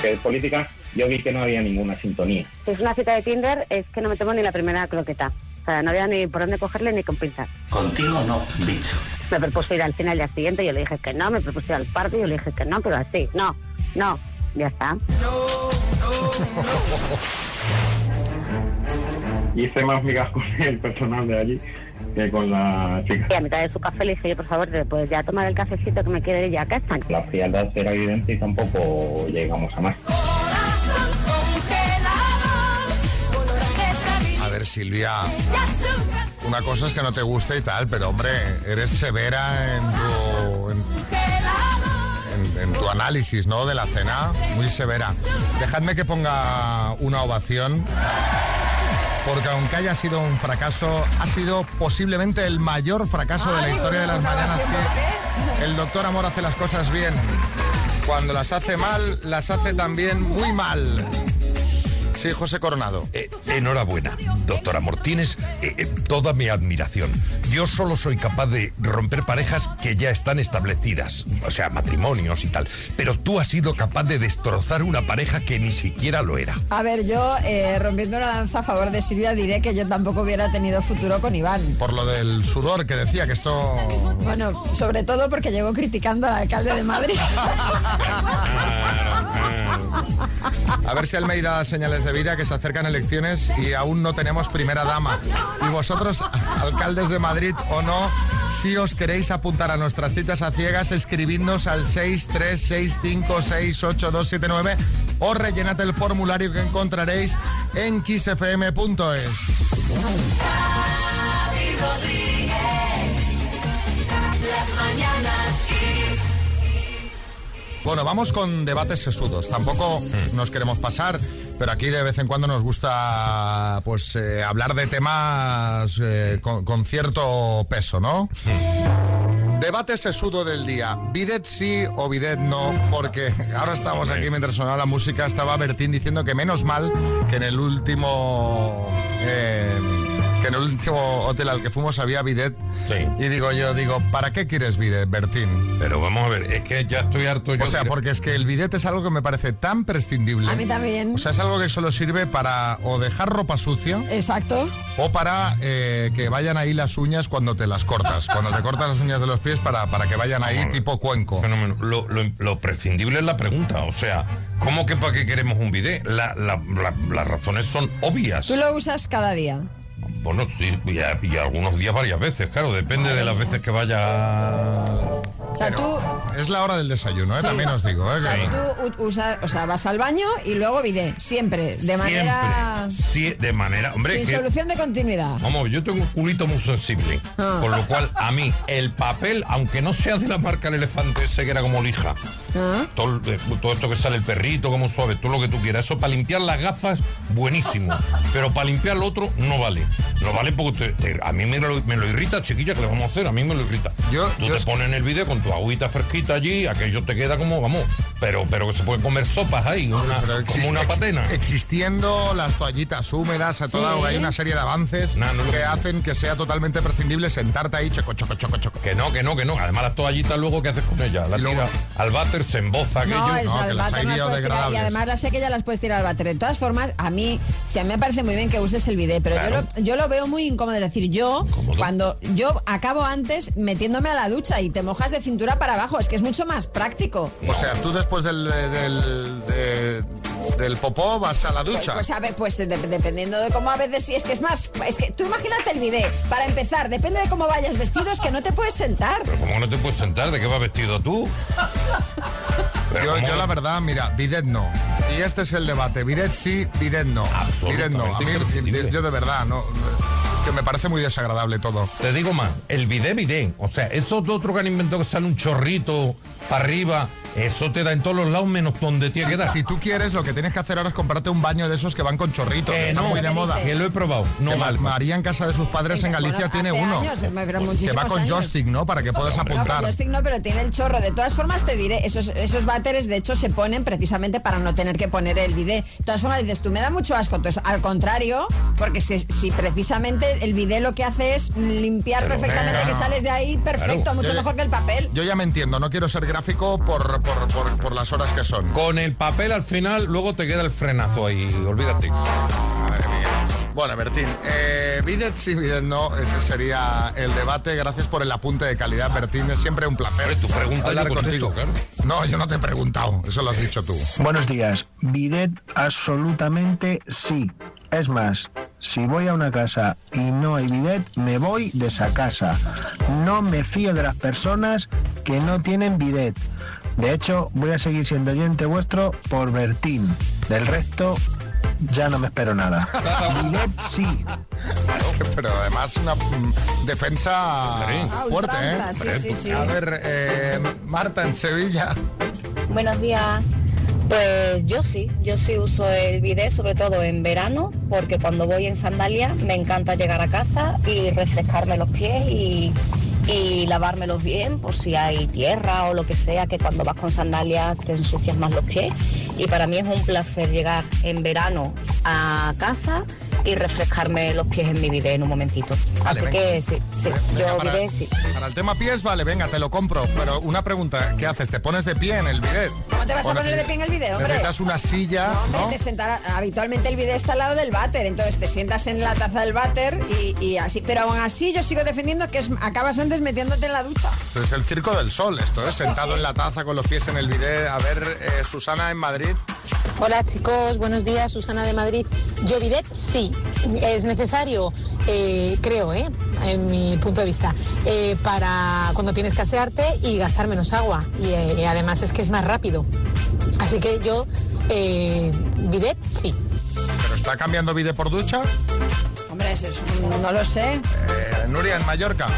Que política yo vi que no había ninguna sintonía. Si es una cita de Tinder, es que no me tomo ni la primera croqueta. Sea, no había ni por dónde cogerle ni con pinzas. Contigo no, bicho. Me propuso ir al cine al día siguiente, yo le dije que no, me propuso ir al parque, yo le dije que no, pero así, no, no, ya está. Hice más migas con el personal de allí que con la chica. Y a mitad de su café le dije, yo, por favor, ¿te puedes ya tomar el cafecito que me quiero ir ya a casa? La frialdad era evidente y tampoco llegamos a más. Silvia, una cosa es que no te guste y tal, pero hombre, eres severa en tu, en, en- en tu análisis, ¿no? De la cena, muy severa. Dejadme que ponga una ovación. Porque aunque haya sido un fracaso, ha sido posiblemente el mayor fracaso de la historia de las mañanas que es el doctor Amor hace las cosas bien. Cuando las hace mal, las hace también muy mal. Sí, José Coronado. Eh, enhorabuena, doctor Amor. Tienes eh, eh, toda mi admiración. Yo solo soy capaz de romper parejas que ya están establecidas, o sea, matrimonios y tal. Pero tú has sido capaz de destrozar una pareja que ni siquiera lo era. A ver, yo eh, rompiendo una lanza a favor de Silvia diré que yo tampoco hubiera tenido futuro con Iván. Por lo del sudor que decía que esto... Bueno, sobre todo porque llegó criticando al alcalde de Madrid. [LAUGHS] A ver si Almeida da señales de vida que se acercan elecciones y aún no tenemos primera dama. Y vosotros, alcaldes de Madrid o no, si os queréis apuntar a nuestras citas a ciegas, escribidnos al 636568279 o rellenad el formulario que encontraréis en kissfm.es. Bueno, vamos con debates sesudos. Tampoco nos queremos pasar, pero aquí de vez en cuando nos gusta pues eh, hablar de temas eh, con, con cierto peso, ¿no? Debate sesudo del día. Bidet sí o bidet no, porque [LAUGHS] ahora estamos aquí mientras sonaba la música, estaba Bertín diciendo que menos mal que en el último eh, que en el último hotel al que fuimos había bidet. Y digo yo, digo, ¿para qué quieres bidet, Bertín? Pero vamos a ver, es que ya estoy harto yo. O sea, porque es que el bidet es algo que me parece tan prescindible. A mí también. O sea, es algo que solo sirve para o dejar ropa sucia Exacto. o para eh, que vayan ahí las uñas cuando te las cortas. [LAUGHS] Cuando te cortas las uñas de los pies para, para que vayan ahí tipo cuenco. Fenómeno. Lo, lo- lo prescindible es la pregunta. O sea, ¿cómo que para qué queremos un bidet? La- la- la- las razones son obvias. Tú lo usas cada día. Bueno, sí, y, algunos días varias veces, claro, depende de las veces que vaya. Sea, tú, Es la hora del desayuno, ¿eh? Sí. también os digo. ¿eh? o sea, tú u- usas, o sea, vas al baño y luego bidet, siempre, de manera... Siempre. Sí, de manera. Hombre, Sin que- solución de continuidad. Vamos, yo tengo un culito muy sensible. Ah. Con lo cual, a mí, el papel, aunque no sea de la marca el elefante ese que era como lija, Ah. todo, eh, todo esto que sale el perrito, como suave, todo lo que tú quieras. Eso para limpiar las gafas, buenísimo. Pero para limpiar lo otro, no vale. No vale porque te- te- a mí me lo, me lo irrita, chiquilla, que le vamos a hacer? A mí me lo irrita. tú te pones en el vídeo con tu agüita fresquita allí, aquello te queda como, vamos, pero, pero que se puede comer sopas ahí, una, Pero como una ex- patena. Existiendo las toallitas húmedas, a toda, Sí. hay una serie de avances que hacen que sea totalmente prescindible sentarte ahí, choco, choco, choco, choco. Que no, que no, que no. Además, las toallitas luego, ¿qué haces con ellas? Las tiras al váter, se emboza aquello. No, no las puedes tirar, y además las sé que ya las puedes tirar al váter. De todas formas, a mí, si a mí me parece muy bien que uses el bidet, pero yo, lo, yo lo veo muy incómodo. Es decir, yo, cuando yo acabo antes metiéndome a la ducha y te mojas de cintura para abajo, es que es mucho más práctico. O sea, tú después del, del, de- del popó vas a la ducha. Pues a ver, pues de- dependiendo de cómo a veces sí, es que es más, es que tú imagínate el bidet, para empezar, depende de cómo vayas vestido, es que no te puedes sentar. ¿Cómo no te puedes sentar? ¿De qué vas vestido tú? [LAUGHS] Pero Yo, la verdad, mira, bidet no. Y este es el debate. Bidet sí, bidet no. Bidet no. A mí, yo de verdad, no. Que me parece muy desagradable todo. Te digo más, el bidet, bidet. O sea, eso de otro que han inventado que sale un chorrito para arriba, eso te da en todos los lados menos donde tiene que dar. Si tú quieres, lo que tienes que hacer ahora es comprarte un baño de esos que van con chorritos. Que que están no, muy de moda. que lo he probado. No Que mal. María en casa de sus padres en Galicia Bueno, tiene uno. años, pero que va con años. joystick, ¿no? Para que puedas No, apuntar. con joystick no, pero tiene el chorro. De todas formas, te diré, esos, esos váteres de hecho se ponen precisamente para no tener que poner el bidet. De todas formas, dices, tú me da mucho asco. Entonces, al contrario, porque si, si precisamente el bidet lo que hace es limpiar Pero perfectamente, venga. que sales de ahí perfecto, Claro. mucho Yo- mejor que el papel. Yo ya me entiendo, no quiero ser gráfico por, por, por- por las horas que son. Con el papel al final, luego te queda el frenazo ahí, olvídate. Bueno, Bertín, eh, bidet sí, bidet no, ese sería el debate. Gracias por el apunte de calidad, Bertín. Es siempre un placer tu pregunta hablar contigo. No, yo no te he preguntado, eso lo has dicho tú. Buenos días. Bidet absolutamente sí. Es más, si voy a una casa y no hay bidet, me voy de esa casa. No me fío de las personas que no tienen bidet. De hecho, voy a seguir siendo oyente vuestro por Bertín. Del resto, ya no me espero nada. [LAUGHS] bidet sí. Pero además una mm, defensa fuerte, ¿eh? ultranza, sí, sí, sí. A ver, eh, Marta, en Sevilla. Buenos días. Pues yo sí, yo sí uso el bidet, sobre todo en verano, porque cuando voy en sandalia me encanta llegar a casa y refrescarme los pies y, y lavármelos bien por si hay tierra o lo que sea, que cuando vas con sandalias te ensucias más los pies. Y para mí es un placer llegar en verano a casa y refrescarme los pies en mi bidet en un momentito. Así venga. que sí, sí, Venga, yo para, bidet sí. para el tema pies, vale, venga, te lo compro. Pero una pregunta, ¿qué haces? ¿Te pones de pie en el bidet? ¿Cómo te vas ¿O a poner de pie en el bidet, hombre? Necesitas una silla, Hombre, ¿no? te sentará- habitualmente el bidet está al lado del váter, entonces te sientas en la taza del váter y, y así. Pero aún así yo sigo defendiendo que es, acabas antes metiéndote en la ducha. Esto es el circo del sol, esto es sentado en la taza con los pies en el bidet. A ver, eh, Susana en Madrid. Hola chicos, buenos días, Susana de Madrid. Yo bidet sí, es necesario, eh, creo, eh, en mi punto de vista, eh, para cuando tienes que asearte y gastar menos agua. Y eh, además es que es más rápido. Así que yo, eh, bidet sí. ¿Pero está cambiando bidet por ducha? Hombre, eso es un- no lo sé. Eh, Nuria en Mallorca.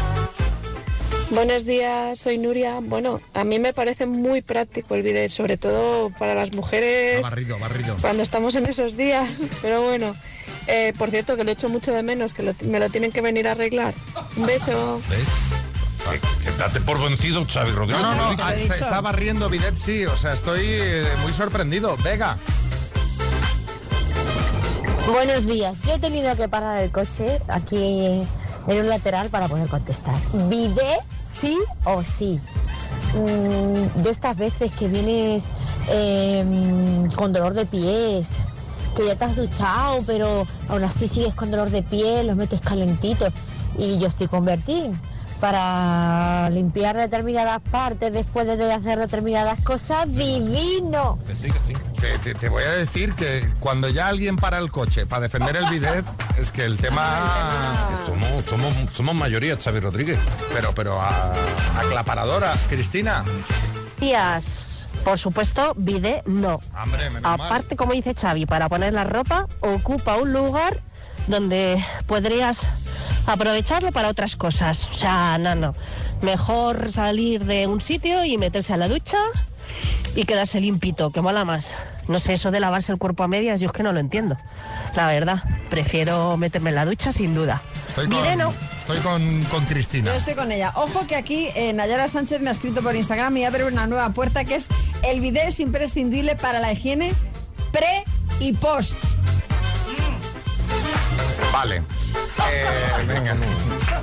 Buenos días, soy Nuria. Bueno, a mí me parece muy práctico el bidet, sobre todo para las mujeres Ah, barrido, barrido. cuando estamos en esos días. Pero bueno, eh, por cierto, que lo echo mucho de menos, que lo- me lo tienen que venir a arreglar. Un beso. ¿Ves? Que, que date por vencido, Xavi Rodríguez. No, no, no, está, está barriendo bidet, sí. O sea, estoy eh, muy sorprendido. Vega. Buenos días. Yo he tenido que parar el coche aquí en un lateral para poder contestar. ¿Bidet sí o sí? Mm, de estas veces que vienes eh, con dolor de pies, que ya te has duchado, pero aún así sigues con dolor de pies, los metes calentitos. Y yo estoy con Bertín para limpiar determinadas partes después de hacer determinadas cosas, divino. Que sí, que sí. te, te- te voy a decir que cuando ya alguien para el coche para defender el bidet, es que el tema... Somos, somos, somos mayoría, Xavi Rodríguez. Pero, pero a- aclaparadora. Cristina. Días. Por supuesto, bidet no. Hombre, menos mal. Aparte, como dice Xavi, para poner la ropa ocupa un lugar donde podrías aprovecharlo para otras cosas. O sea, no, no. Mejor salir de un sitio y meterse a la ducha y quedarse limpito, que mola más. No sé, eso de lavarse el cuerpo a medias, yo es que no lo entiendo. La verdad, prefiero meterme en la ducha sin duda. Estoy Bidet no. Estoy con, con Cristina. Yo estoy con ella. Ojo que aquí eh, Nayara Sánchez me ha escrito por Instagram y abre una nueva puerta que es el bidet es imprescindible para la higiene pre y post. Vale. Eh, venga,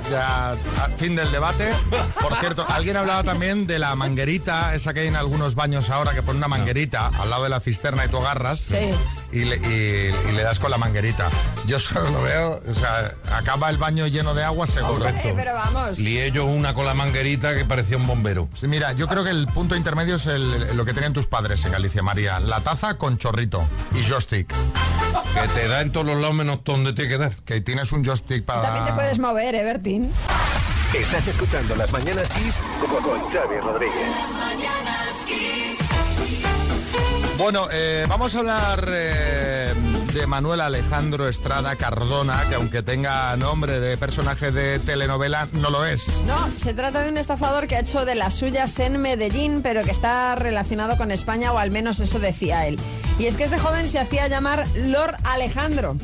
ya a- fin del debate. Por cierto, alguien hablaba también de la manguerita, esa que hay en algunos baños ahora, que pone una manguerita al lado de la cisterna y tú agarras Sí. y, le, y- y le das con la manguerita. Yo solo lo veo, o sea, acaba el baño lleno de agua seguro. Eh, pero vamos. Lié yo una con la manguerita que parecía un bombero. Sí, mira, yo creo que el punto intermedio es el- lo que tenían tus padres en Galicia, María. La taza con chorrito y joystick. Que te da en todos los lados menos donde te quedar. Que tienes un joystick para... También te puedes mover, ¿eh, Bertín? Estás escuchando Las Mañanas Kiss con, con Xavi Rodríguez. Bueno, eh, vamos a hablar eh, de Manuel Alejandro Estrada Cardona, que aunque tenga nombre de personaje de telenovela, no lo es. No, se trata de un estafador que ha hecho de las suyas en Medellín, pero que está relacionado con España, o al menos eso decía él. Y es que este joven se hacía llamar Lord Alejandro,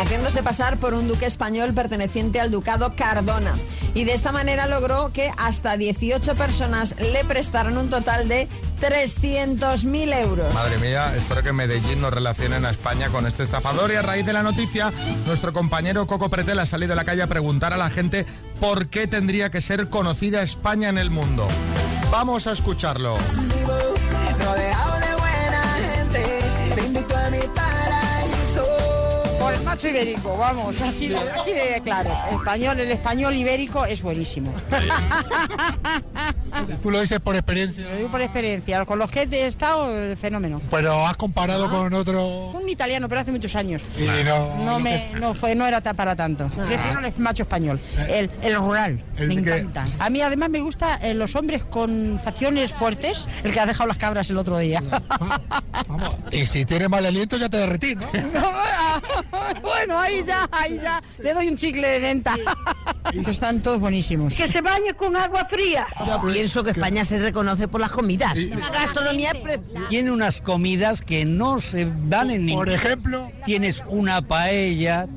haciéndose pasar por un duque español perteneciente al ducado Cardona. Y de esta manera logró que hasta 18 personas le prestaran un total de 300.000 euros. Madre mía, espero que Medellín nos relacionen a España con este estafador. Y a raíz de la noticia, nuestro compañero Coco Pretel ha salido a la calle a preguntar a la gente por qué tendría que ser conocida España en el mundo. Vamos a escucharlo. Por el macho ibérico, vamos, así de, así de claro. Español, el español ibérico es buenísimo. [LAUGHS] [LAUGHS] Tú lo dices por experiencia. Lo digo por experiencia. Con los que he estado, eh, fenómeno. Pero has comparado con otro. Un italiano, pero hace muchos años. Y no. No, me, no, fue, no era para tanto. Prefiero el macho español, el, el rural. El me que- encanta. A mí además me gusta eh, los hombres con facciones fuertes, el que ha dejado las cabras el otro día. Y si tiene mal aliento ya te derretí, ¿no? [LAUGHS] bueno, ahí ya, ahí ya. Le doy un chicle de denta. [LAUGHS] Están todos buenísimos. Que se bañe con agua fría. Yo pienso que España se reconoce por las comidas. La gastronomía Tiene unas comidas que no se dan en ningún... Por ejemplo. Tienes una paella,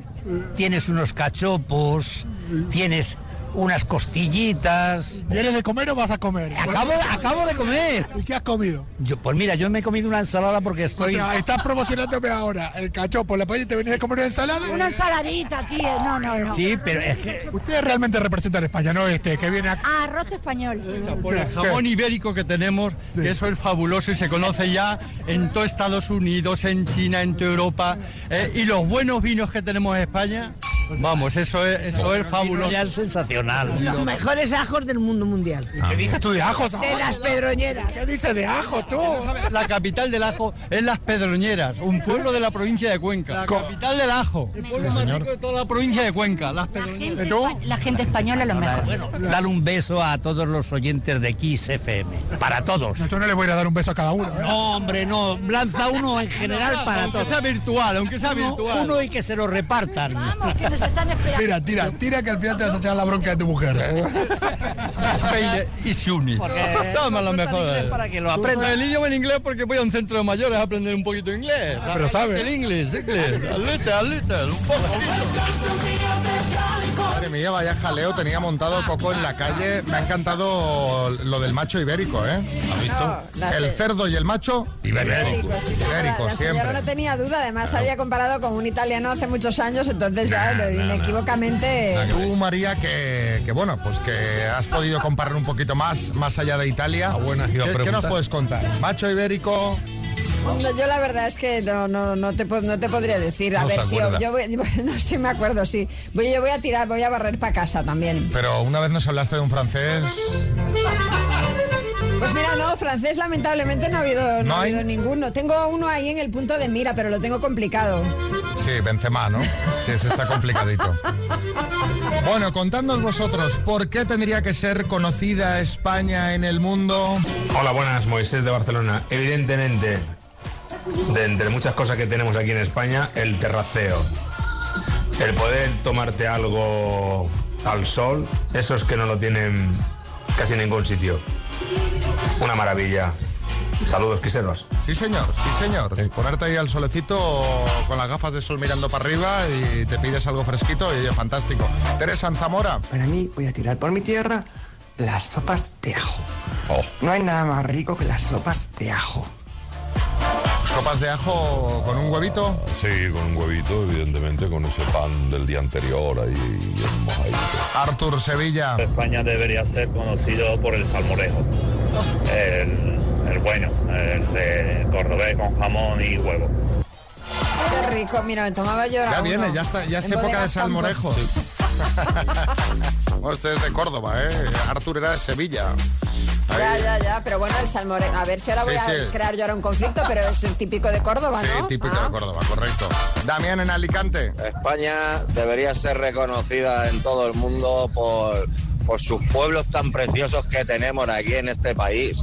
tienes unos cachopos, tienes unas costillitas. ¿Vienes de comer o vas a comer? Acabo, acabo de comer. ¿Y qué has comido? Yo, pues mira, yo me he comido una ensalada porque O estoy... sea, estás promocionándome ahora el cachopo, la paella y te venís a comer una ensalada. Una ensaladita, tío. No, no, no. Sí, pero es que... Ustedes realmente representan a España, no este, que viene acá. Arroz español. Por el jamón ibérico que tenemos, que eso es fabuloso y se conoce ya en todo Estados Unidos, en China, en toda Europa. eh, y los buenos vinos que tenemos en España, vamos, eso es, eso es fabuloso. Es sensacional. Los mejores ajos del mundo mundial. ¿Qué dices tú de ajos? De las pedroñeras. ¿Qué dices de ajo tú? La capital del ajo es Las Pedroñeras, un pueblo de la provincia de Cuenca. La capital del ajo, el pueblo más rico de toda la provincia de Cuenca, Las Pedroñeras. La gente española lo mejor. Dale un beso a todos los oyentes de Kiss FM. Para todos. Yo no le voy a dar un beso a cada uno. ¿eh? No, hombre, no. Lanza uno en general para Aunque todos. sea virtual, aunque sea Uno, virtual. uno y que se lo repartan. Que nos están esperando. Mira, tira, tira que al final te vas a echar la bronca de tu mujer. Spain is unique. Somos los mejores. para que lo aprendan. El idioma en inglés porque voy a un centro de mayores a aprender un poquito de inglés. Pero sabe. El inglés, inglés. A little, a little, un poco. Madre mía, vaya jaleo tenía montado Coco en la calle. Me ha encantado lo del macho ibérico, ¿eh? ¿Has visto? la el se- cerdo y el macho ibérico. Ibérico, sí, señora. Ibérico, la señora siempre. no tenía duda, además había comparado con un italiano hace muchos años, entonces ya Nah, lo- nah, nah. inequívocamente... Tú, María, que, que bueno, pues que has podido comparar un poquito más, más allá de Italia. buena has ido a ¿Qué, qué nos puedes contar? Macho ibérico. No, yo la verdad es que no, no, no, te, no te podría decir. A No ver si yo, yo voy, [LAUGHS] no, sí me acuerdo, sí. Voy, yo voy a tirar, voy a barrer para casa también. Pero una vez nos hablaste de un francés. Pues mira, no, francés lamentablemente no ha habido, no ¿No ha habido ninguno. Tengo uno ahí en el punto de mira, pero lo tengo complicado. Sí, Benzema, ¿no? Sí, ese está complicadito. Bueno, contadnos vosotros, ¿por qué tendría que ser conocida España en el mundo? Hola, buenas, Moisés de Barcelona. Evidentemente, de entre muchas cosas que tenemos aquí en España, el terraceo. El poder tomarte algo al sol, eso es que no lo tienen casi en ningún sitio. Una maravilla. Saludos, quiseros. Sí, señor, sí, señor. Ponerte ahí al solecito con las gafas de sol mirando para arriba y te pides algo fresquito y oye, fantástico. Teresa en Zamora. Para mí, voy a tirar por mi tierra las sopas de ajo. No hay nada más rico que las sopas de ajo. ¿Sopas de ajo con un huevito? Sí, con un huevito, evidentemente, con ese pan del día anterior ahí bien mojadito. Artur Sevilla. España debería ser conocido por el salmorejo. El, el bueno, el de cordobés con jamón y huevo. Qué rico, mira, me tomaba ahora Ya viene, uno. ya está, ya es En época de salmorejo. [LAUGHS] Este es de Córdoba, ¿eh? Artur era de Sevilla. Ahí. Ya, ya, ya, pero bueno, el salmorejo. A ver si ahora Sí, voy a sí. crear yo ahora un conflicto, pero es el típico de Córdoba, Sí, ¿no? típico Ah. de Córdoba, correcto. Damián en Alicante. España debería ser reconocida en todo el mundo por, por sus pueblos tan preciosos que tenemos aquí en este país.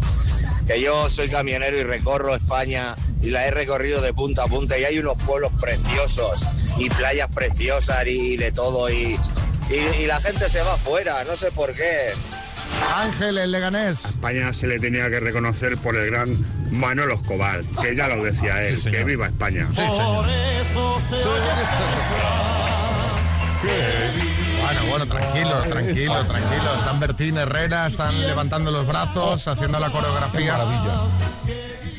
Que yo soy camionero y recorro España y la he recorrido de punta a punta y hay unos pueblos preciosos y playas preciosas y de todo y, y, y la gente se va afuera, no sé por qué. Ángel, el Leganés. España se le tenía que reconocer por el gran Manolo Escobar, que ya lo decía él, que viva España. Bueno, bueno, tranquilo, tranquilo, tranquilo. Están Bertín, Herrera, están levantando los brazos, haciendo la coreografía. maravilla.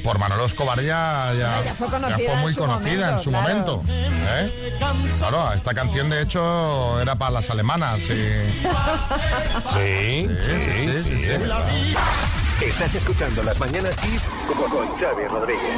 Por Manolo Escobar ya, ya, Ya fue conocida fue en muy su conocida en su momento, momento. ¿eh? Claro, esta canción de hecho era para las alemanas. y- [LAUGHS] Sí, sí, sí, sí, sí. Estás escuchando Las Mañanas Kiss con, con Xavi Rodríguez.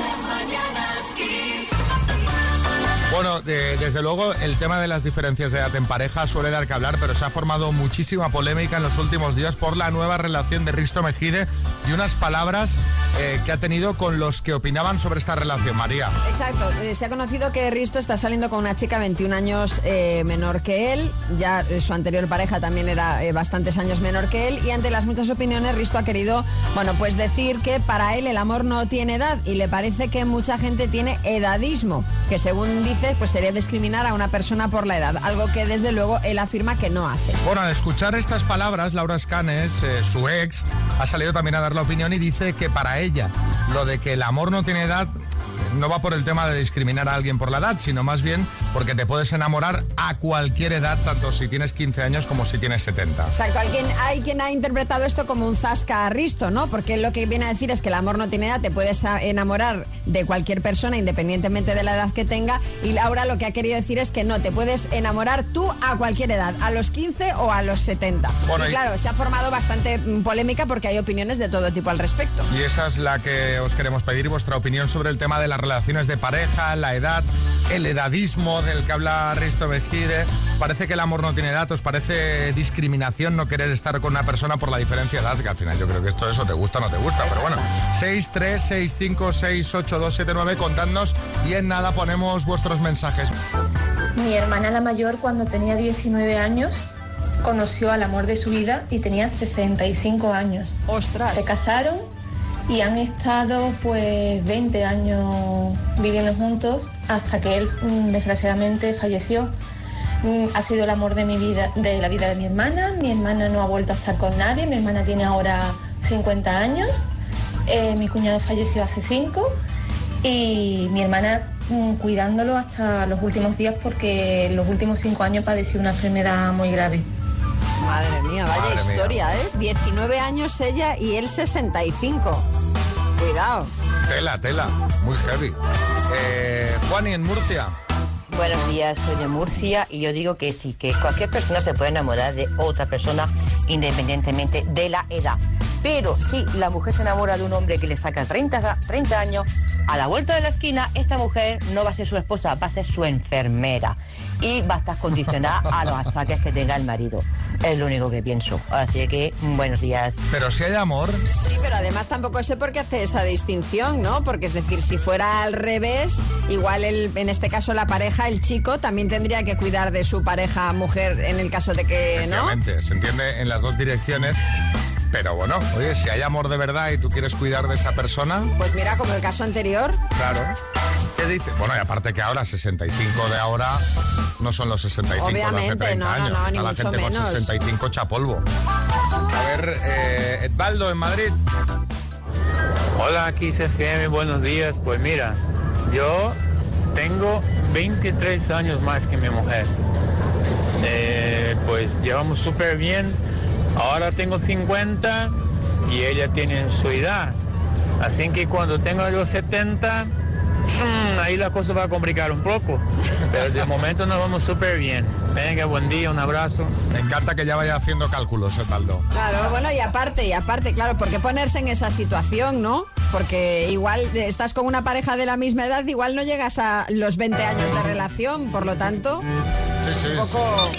Bueno, de- desde luego el tema de las diferencias de edad en pareja suele dar que hablar, pero se ha formado muchísima polémica en los últimos días por la nueva relación de Risto Mejide y unas palabras eh, que ha tenido con los que opinaban sobre esta relación, María. Exacto, eh, se ha conocido que Risto está saliendo con una chica 21 años eh, menor que él, ya eh, su anterior pareja también era bastantes años menor que él. Y ante las muchas opiniones Risto ha querido, bueno, pues decir que para él el amor no tiene edad y le parece que mucha gente tiene edadismo, que según dice pues sería discriminar a una persona por la edad, algo que desde luego él afirma que no hace. Bueno, al escuchar estas palabras, Laura Escanes, eh, su ex, ha salido también a dar la opinión y dice que para ella lo de que el amor no tiene edad no va por el tema de discriminar a alguien por la edad, sino más bien porque te puedes enamorar a cualquier edad, tanto si tienes 15 años como si tienes 70. Exacto, alguien, hay quien ha interpretado esto como un zasca Risto, ¿no? Porque lo que viene a decir es que el amor no tiene edad, te puedes enamorar de cualquier persona independientemente de la edad que tenga y Laura lo que ha querido decir es que no, te puedes enamorar tú a cualquier edad, a los 15 o a los 70. Bueno, y y- claro, se ha formado bastante mm, polémica porque hay opiniones de todo tipo al respecto. Y esa es la que os queremos pedir vuestra opinión sobre el tema de las relaciones de pareja, la edad, el edadismo del que habla Risto Mejide. ¿Os parece que el amor no tiene edad? ¿Os parece discriminación no querer estar con una persona por la diferencia de edad? Que al final yo creo que esto eso te gusta o no te gusta. Pero bueno, 6, 3, 6, 5, 6, 8, 2, 7, 9, contadnos y en nada ponemos vuestros mensajes. Mi hermana la mayor cuando tenía 19 años conoció al amor de su vida y tenía 65 años. ¡Ostras! Se casaron y han estado pues 20 años viviendo juntos hasta que él mm, desgraciadamente falleció. Mm, Ha sido el amor de mi vida, de la vida de mi hermana. Mi hermana no ha vuelto a estar con nadie. Mi hermana tiene ahora 50 años. Eh, mi cuñado falleció hace 5 y mi hermana mm, cuidándolo hasta los últimos días porque en los últimos 5 años padeció una enfermedad muy grave. Madre mía, vaya Madre mía. historia, ¿eh? 19 años ella y él 65. Cuidado. Tela, tela, muy heavy. Eh, Juani, en Murcia. Buenos días, soy de Murcia y yo digo que sí, que cualquier persona se puede enamorar de otra persona independientemente de la edad. Pero si la mujer se enamora de un hombre que le saca 30, a- 30 años, a la vuelta de la esquina, esta mujer no va a ser su esposa, va a ser su enfermera. Y va a estar condicionada a los ataques que tenga el marido. Es lo único que pienso. Así que, buenos días. Pero si hay amor. Sí, pero además tampoco sé por qué hace esa distinción, ¿no? Porque es decir, si fuera al revés, igual el, en este caso la pareja, el chico, también tendría que cuidar de su pareja mujer en el caso de que, ¿no? Se entiende en las dos direcciones. Pero bueno, oye, si hay amor de verdad y tú quieres cuidar de esa persona, Pues mira, como el caso anterior. claro. ¿Qué dices? Bueno, y aparte que ahora 65 de ahora no son los 65 de hace Obviamente, 30 no, no, años. no, ni Está la mucho gente con menos. 65 chapolvo. A ver, eh, Edvaldo en Madrid. Hola, aquí FM, buenos días. Pues mira, yo tengo 23 años más que mi mujer. Eh, pues llevamos súper bien. Ahora tengo 50 y ella tiene su edad. Así que cuando tenga yo 70, mm, ahí la cosa va a complicar un poco. Pero de momento nos vamos súper bien. Venga, buen día, un abrazo. Me encanta que ya vaya haciendo cálculos, Edvaldo. Claro, bueno, y aparte, y aparte, claro, ¿por qué ponerse en esa situación, no? Porque igual estás con una pareja de la misma edad, igual no llegas a los 20 años de relación, por lo tanto, Sí, sí, un poco...